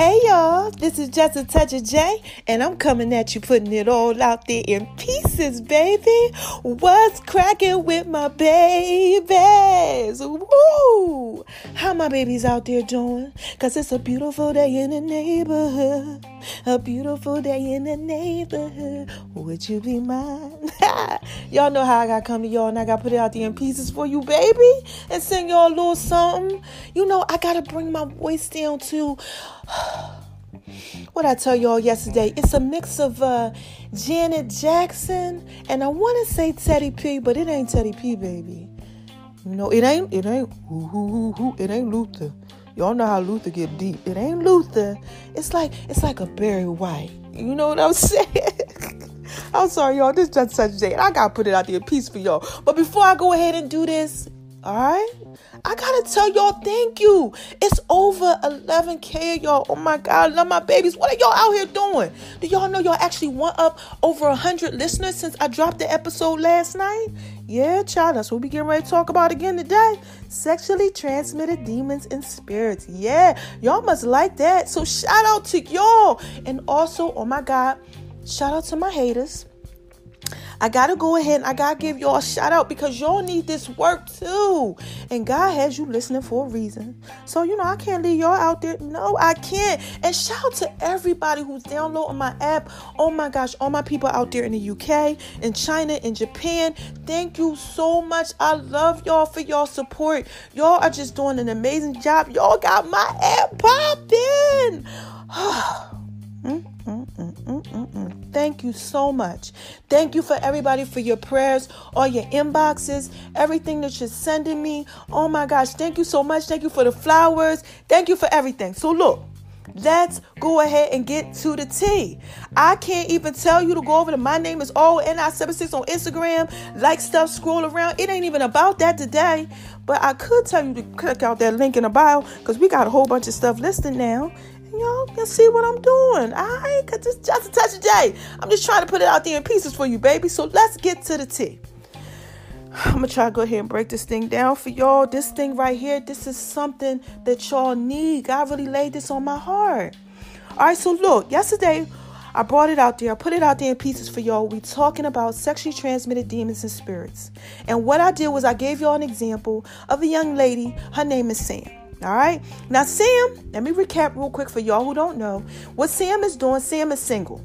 Hey y'all, this is just a touch of J, and I'm coming at you putting it all out there in pieces, baby. What's cracking with my babies? Woo! How my babies out there doing? Cause it's a beautiful day in the neighborhood. A beautiful day in the neighborhood. Would you be mine? y'all know how I gotta come to y'all and I gotta put it out there in pieces for you, baby, and sing y'all a little something. You know, I gotta bring my voice down to what I tell y'all yesterday, it's a mix of uh, Janet Jackson and I want to say Teddy P, but it ain't Teddy P, baby. No, it ain't. It ain't. Ooh, ooh, ooh, it ain't Luther. Y'all know how Luther get deep. It ain't Luther. It's like it's like a Barry White. You know what I'm saying? I'm sorry, y'all. This is just such day. I gotta put it out there peace for y'all. But before I go ahead and do this, all right. I gotta tell y'all thank you. It's over 11k y'all. Oh my god, I love my babies. What are y'all out here doing? Do y'all know y'all actually went up over 100 listeners since I dropped the episode last night? Yeah, child, that's what we getting ready to talk about again today. Sexually transmitted demons and spirits. Yeah, y'all must like that. So shout out to y'all. And also, oh my god, shout out to my haters. I gotta go ahead and I gotta give y'all a shout out because y'all need this work too. And God has you listening for a reason. So, you know, I can't leave y'all out there. No, I can't. And shout out to everybody who's downloading my app. Oh my gosh, all my people out there in the UK, in China, in Japan. Thank you so much. I love y'all for y'all support. Y'all are just doing an amazing job. Y'all got my app popping. Oh, you so much. Thank you for everybody for your prayers, all your inboxes, everything that you're sending me. Oh my gosh, thank you so much. Thank you for the flowers. Thank you for everything. So, look, let's go ahead and get to the T. I can't even tell you to go over to my name is ONI76 on Instagram, like stuff, scroll around. It ain't even about that today. But I could tell you to click out that link in the bio because we got a whole bunch of stuff listed now y'all can see what I'm doing. All right, cause it's just a touch of I'm just trying to put it out there in pieces for you, baby. So let's get to the T. I'm gonna try to go ahead and break this thing down for y'all. This thing right here, this is something that y'all need. God really laid this on my heart. All right, so look, yesterday I brought it out there. I put it out there in pieces for y'all. We talking about sexually transmitted demons and spirits. And what I did was I gave y'all an example of a young lady. Her name is Sam. All right. Now, Sam, let me recap real quick for y'all who don't know. What Sam is doing, Sam is single.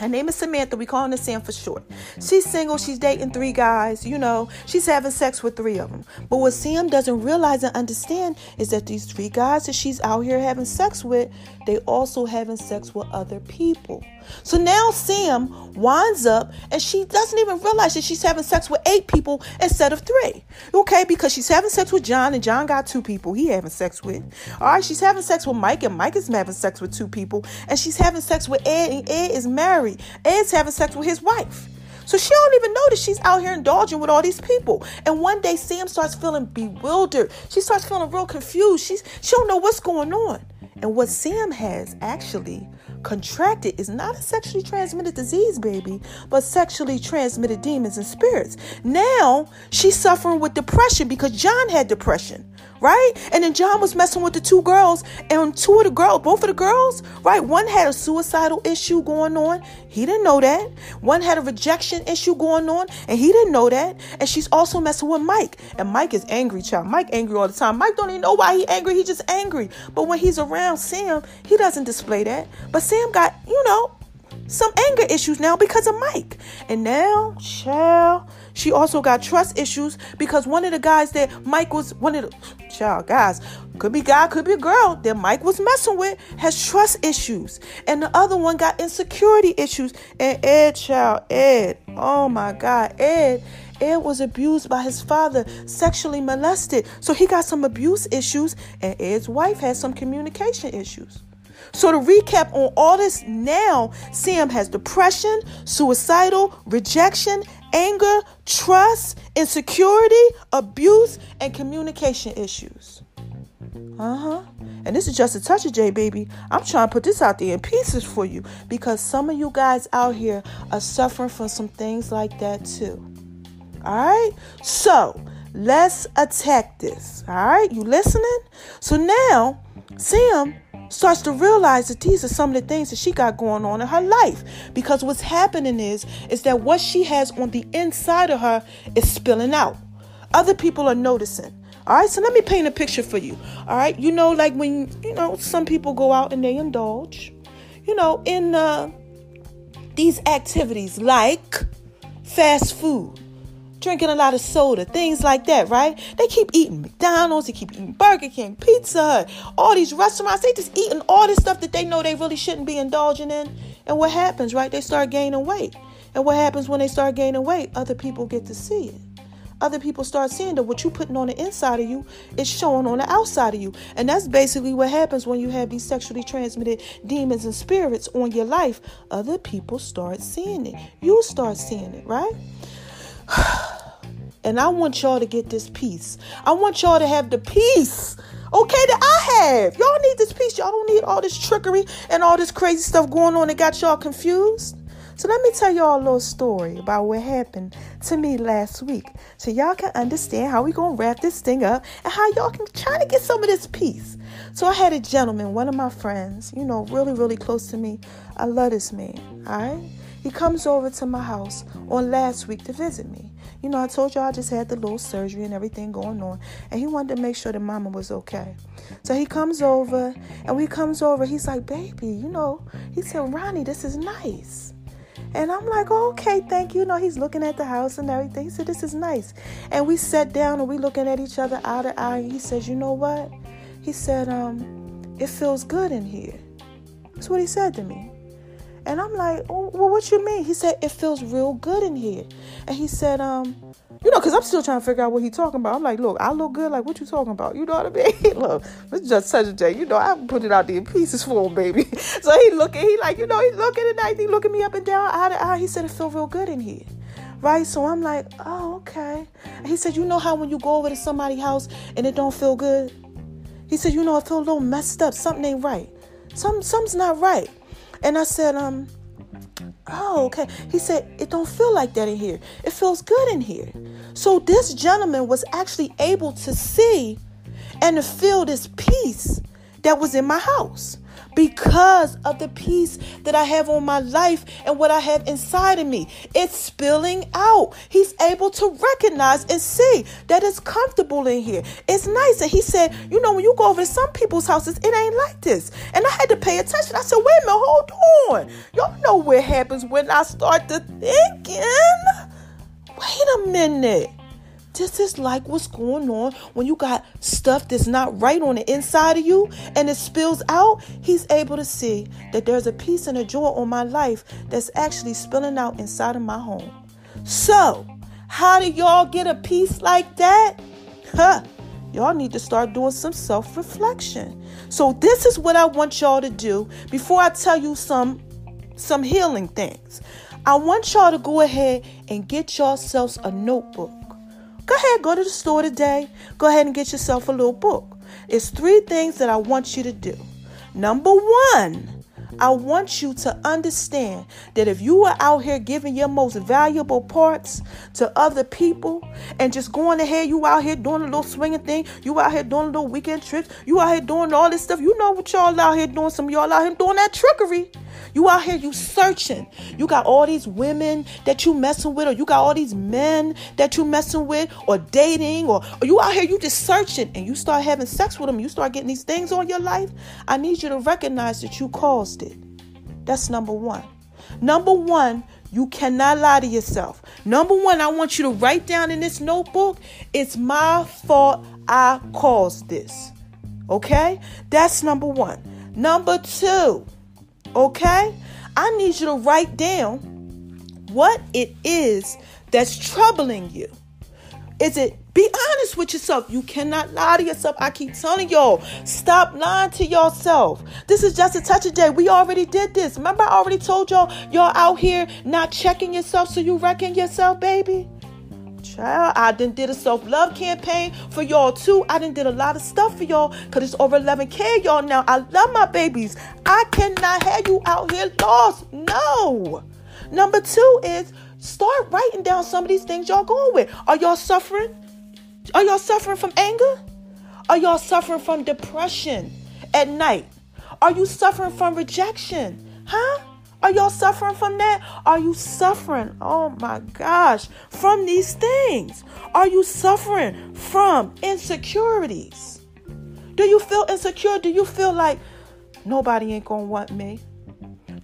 Her name is Samantha. We call her Sam for short. She's single. She's dating three guys. You know, she's having sex with three of them. But what Sam doesn't realize and understand is that these three guys that she's out here having sex with, they also having sex with other people. So now Sam winds up and she doesn't even realize that she's having sex with eight people instead of three. Okay, because she's having sex with John and John got two people he having sex with. All right, she's having sex with Mike and Mike is having sex with two people. And she's having sex with Ed and Ed is married. Ed's having sex with his wife. So she don't even know that she's out here indulging with all these people. And one day Sam starts feeling bewildered. She starts feeling real confused. She's she don't know what's going on. And what Sam has actually contracted is not a sexually transmitted disease, baby, but sexually transmitted demons and spirits. Now she's suffering with depression because John had depression right? And then John was messing with the two girls, and two of the girls, both of the girls, right? One had a suicidal issue going on. He didn't know that. One had a rejection issue going on, and he didn't know that. And she's also messing with Mike. And Mike is angry, child. Mike angry all the time. Mike don't even know why he angry. He just angry. But when he's around Sam, he doesn't display that. But Sam got, you know, some anger issues now because of Mike. And now, child, she also got trust issues because one of the guys that Mike was one of the child guys could be guy, could be a girl that Mike was messing with has trust issues, and the other one got insecurity issues. And Ed, child, Ed, oh my God, Ed Ed was abused by his father, sexually molested. So he got some abuse issues, and Ed's wife had some communication issues. So to recap on all this now, Sam has depression, suicidal, rejection, anger, trust, insecurity, abuse, and communication issues. Uh huh. And this is just a touch of J, baby. I'm trying to put this out there in pieces for you because some of you guys out here are suffering from some things like that too. All right? So let's attack this. All right? You listening? So now, Sam starts to realize that these are some of the things that she got going on in her life. Because what's happening is is that what she has on the inside of her is spilling out. Other people are noticing. All right so let me paint a picture for you. All right you know like when you know some people go out and they indulge you know in uh, these activities like fast food drinking a lot of soda, things like that, right? They keep eating McDonald's, they keep eating Burger King, Pizza Hut, all these restaurants. They just eating all this stuff that they know they really shouldn't be indulging in. And what happens, right? They start gaining weight. And what happens when they start gaining weight? Other people get to see it. Other people start seeing that what you're putting on the inside of you is showing on the outside of you. And that's basically what happens when you have these sexually transmitted demons and spirits on your life. Other people start seeing it. You start seeing it, right? And I want y'all to get this peace. I want y'all to have the peace, okay, that I have. Y'all need this peace. Y'all don't need all this trickery and all this crazy stuff going on that got y'all confused. So let me tell y'all a little story about what happened to me last week. So y'all can understand how we gonna wrap this thing up and how y'all can try to get some of this peace. So I had a gentleman, one of my friends, you know, really, really close to me. I love this man, all right? He comes over to my house on last week to visit me. You know, I told y'all I just had the little surgery and everything going on, and he wanted to make sure that mama was okay. So he comes over, and when he comes over, he's like, Baby, you know, he said, Ronnie, this is nice. And I'm like, okay, thank you. you. know, he's looking at the house and everything. He said, this is nice. And we sat down and we looking at each other eye to eye. And he says, you know what? He said, um, it feels good in here. That's what he said to me. And I'm like, oh, well, what you mean? He said, it feels real good in here. And he said, um, you know, because I'm still trying to figure out what he's talking about. I'm like, look, I look good. Like, what you talking about? You know what I mean? look, it's just such a day. You know, I put it out there in pieces for him, baby. So he looking, he like, you know, he looking at night, he looking me up and down, eye to eye. He said, it feel real good in here. Right? So I'm like, oh, okay. He said, you know how when you go over to somebody's house and it don't feel good? He said, you know, I feel a little messed up. Something ain't right. Some, something's not right. And I said, um, oh, okay. He said, it don't feel like that in here. It feels good in here. So this gentleman was actually able to see and to feel this peace that was in my house because of the peace that I have on my life and what I have inside of me. It's spilling out. He's able to recognize and see that it's comfortable in here. It's nice. And he said, You know, when you go over to some people's houses, it ain't like this. And I had to pay attention. I said, Wait a minute, hold on. Y'all know what happens when I start to thinking. Wait a minute. This is like what's going on when you got stuff that's not right on the inside of you and it spills out. He's able to see that there's a peace and a joy on my life that's actually spilling out inside of my home. So, how do y'all get a peace like that? Huh. Y'all need to start doing some self reflection. So, this is what I want y'all to do before I tell you some some healing things. I want y'all to go ahead and get yourselves a notebook. Go ahead, go to the store today. Go ahead and get yourself a little book. It's three things that I want you to do. Number one, I want you to understand that if you are out here giving your most valuable parts to other people and just going ahead, you out here doing a little swinging thing, you out here doing a little weekend trips, you out here doing all this stuff, you know what y'all out here doing, some y'all out here doing that trickery. You out here, you searching. You got all these women that you messing with, or you got all these men that you messing with, or dating, or, or you out here, you just searching, and you start having sex with them. You start getting these things on your life. I need you to recognize that you caused. That's number one. Number one, you cannot lie to yourself. Number one, I want you to write down in this notebook, it's my fault I caused this. Okay? That's number one. Number two, Okay? I need you to write down what it is that's troubling you. Is it be honest with yourself? You cannot lie to yourself. I keep telling y'all, stop lying to yourself. This is just a touch of J. We already did this. Remember, I already told y'all, y'all out here not checking yourself, so you wrecking yourself, baby. Child, I done did a self-love campaign for y'all too. I done did a lot of stuff for y'all because it's over 11k y'all now. I love my babies. I cannot have you out here lost. No. Number two is start writing down some of these things y'all going with. Are y'all suffering? Are y'all suffering from anger? Are y'all suffering from depression at night? Are you suffering from rejection? Huh? Are y'all suffering from that? Are you suffering, oh my gosh, from these things? Are you suffering from insecurities? Do you feel insecure? Do you feel like nobody ain't gonna want me?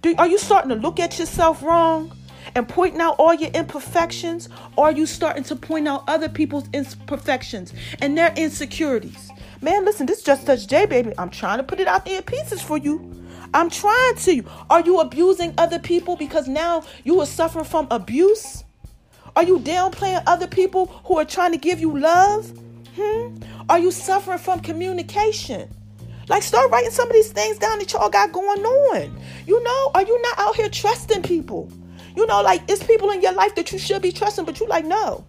Do, are you starting to look at yourself wrong and pointing out all your imperfections? Or are you starting to point out other people's imperfections and their insecurities? Man, listen, this just touch J, baby. I'm trying to put it out there in pieces for you. I'm trying to. Are you abusing other people because now you are suffering from abuse? Are you downplaying other people who are trying to give you love? Hmm? Are you suffering from communication? Like, start writing some of these things down that y'all got going on. You know, are you not out here trusting people? You know, like, it's people in your life that you should be trusting, but you like, no.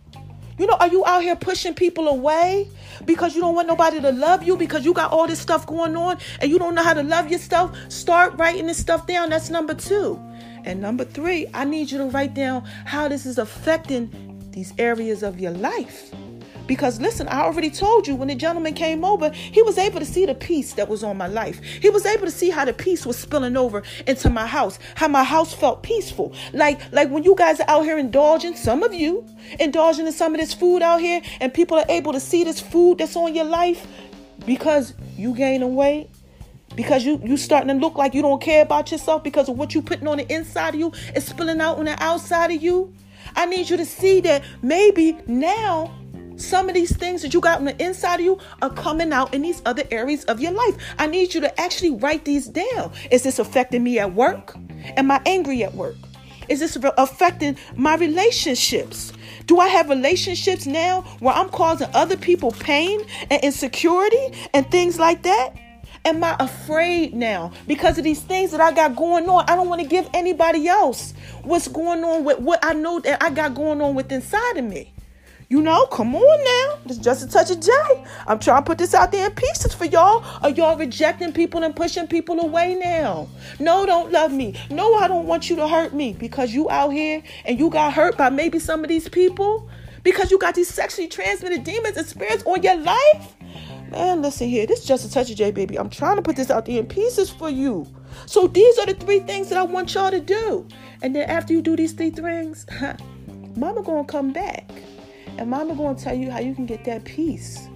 You know, are you out here pushing people away because you don't want nobody to love you because you got all this stuff going on and you don't know how to love yourself? Start writing this stuff down. That's number two. And number three, I need you to write down how this is affecting these areas of your life. Because listen, I already told you when the gentleman came over, he was able to see the peace that was on my life. He was able to see how the peace was spilling over into my house, how my house felt peaceful. Like like when you guys are out here indulging, some of you indulging in some of this food out here, and people are able to see this food that's on your life because you gaining weight because you you starting to look like you don't care about yourself because of what you putting on the inside of you is spilling out on the outside of you. I need you to see that maybe now some of these things that you got on the inside of you are coming out in these other areas of your life. I need you to actually write these down. Is this affecting me at work? Am I angry at work? Is this affecting my relationships? Do I have relationships now where I'm causing other people pain and insecurity and things like that? Am I afraid now because of these things that I got going on? I don't want to give anybody else what's going on with what I know that I got going on with inside of me. You know, come on now. It's just a touch of J. I'm trying to put this out there in pieces for y'all. Are y'all rejecting people and pushing people away now? No, don't love me. No, I don't want you to hurt me because you out here and you got hurt by maybe some of these people because you got these sexually transmitted demons and spirits on your life. Man, listen here. This is just a touch of J, baby. I'm trying to put this out there in pieces for you. So these are the three things that I want y'all to do. And then after you do these three things, mama gonna come back. And mama going to tell you how you can get that peace,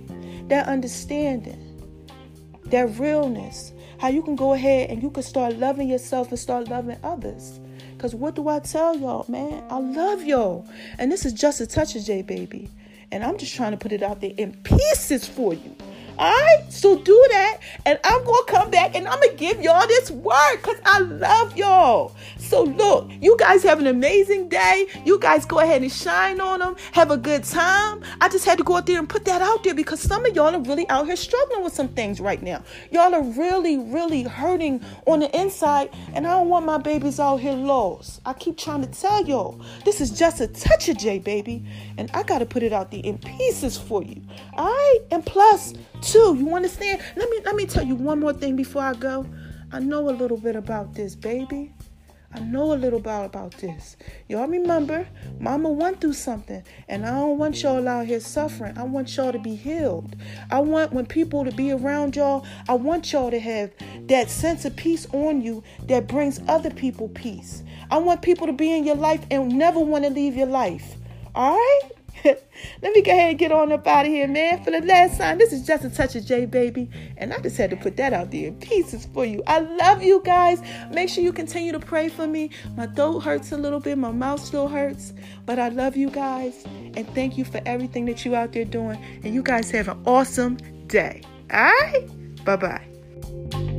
that understanding, that realness, how you can go ahead and you can start loving yourself and start loving others. Because what do I tell y'all, man? I love y'all. And this is just a touch of J, baby. And I'm just trying to put it out there in pieces for you. All right, so do that, and I'm gonna come back and I'm gonna give y'all this word because I love y'all. So, look, you guys have an amazing day. You guys go ahead and shine on them, have a good time. I just had to go out there and put that out there because some of y'all are really out here struggling with some things right now. Y'all are really, really hurting on the inside, and I don't want my babies out here lost. I keep trying to tell y'all this is just a touch of J, baby, and I gotta put it out there in pieces for you. All right, and plus, Two, you understand? Let me let me tell you one more thing before I go. I know a little bit about this, baby. I know a little about about this. Y'all remember, Mama went through something, and I don't want y'all out here suffering. I want y'all to be healed. I want when people to be around y'all. I want y'all to have that sense of peace on you that brings other people peace. I want people to be in your life and never want to leave your life. All right. Let me go ahead and get on up out of here, man. For the last time, this is just a touch of J, baby. And I just had to put that out there in pieces for you. I love you guys. Make sure you continue to pray for me. My throat hurts a little bit, my mouth still hurts. But I love you guys. And thank you for everything that you out there doing. And you guys have an awesome day. All right? Bye bye.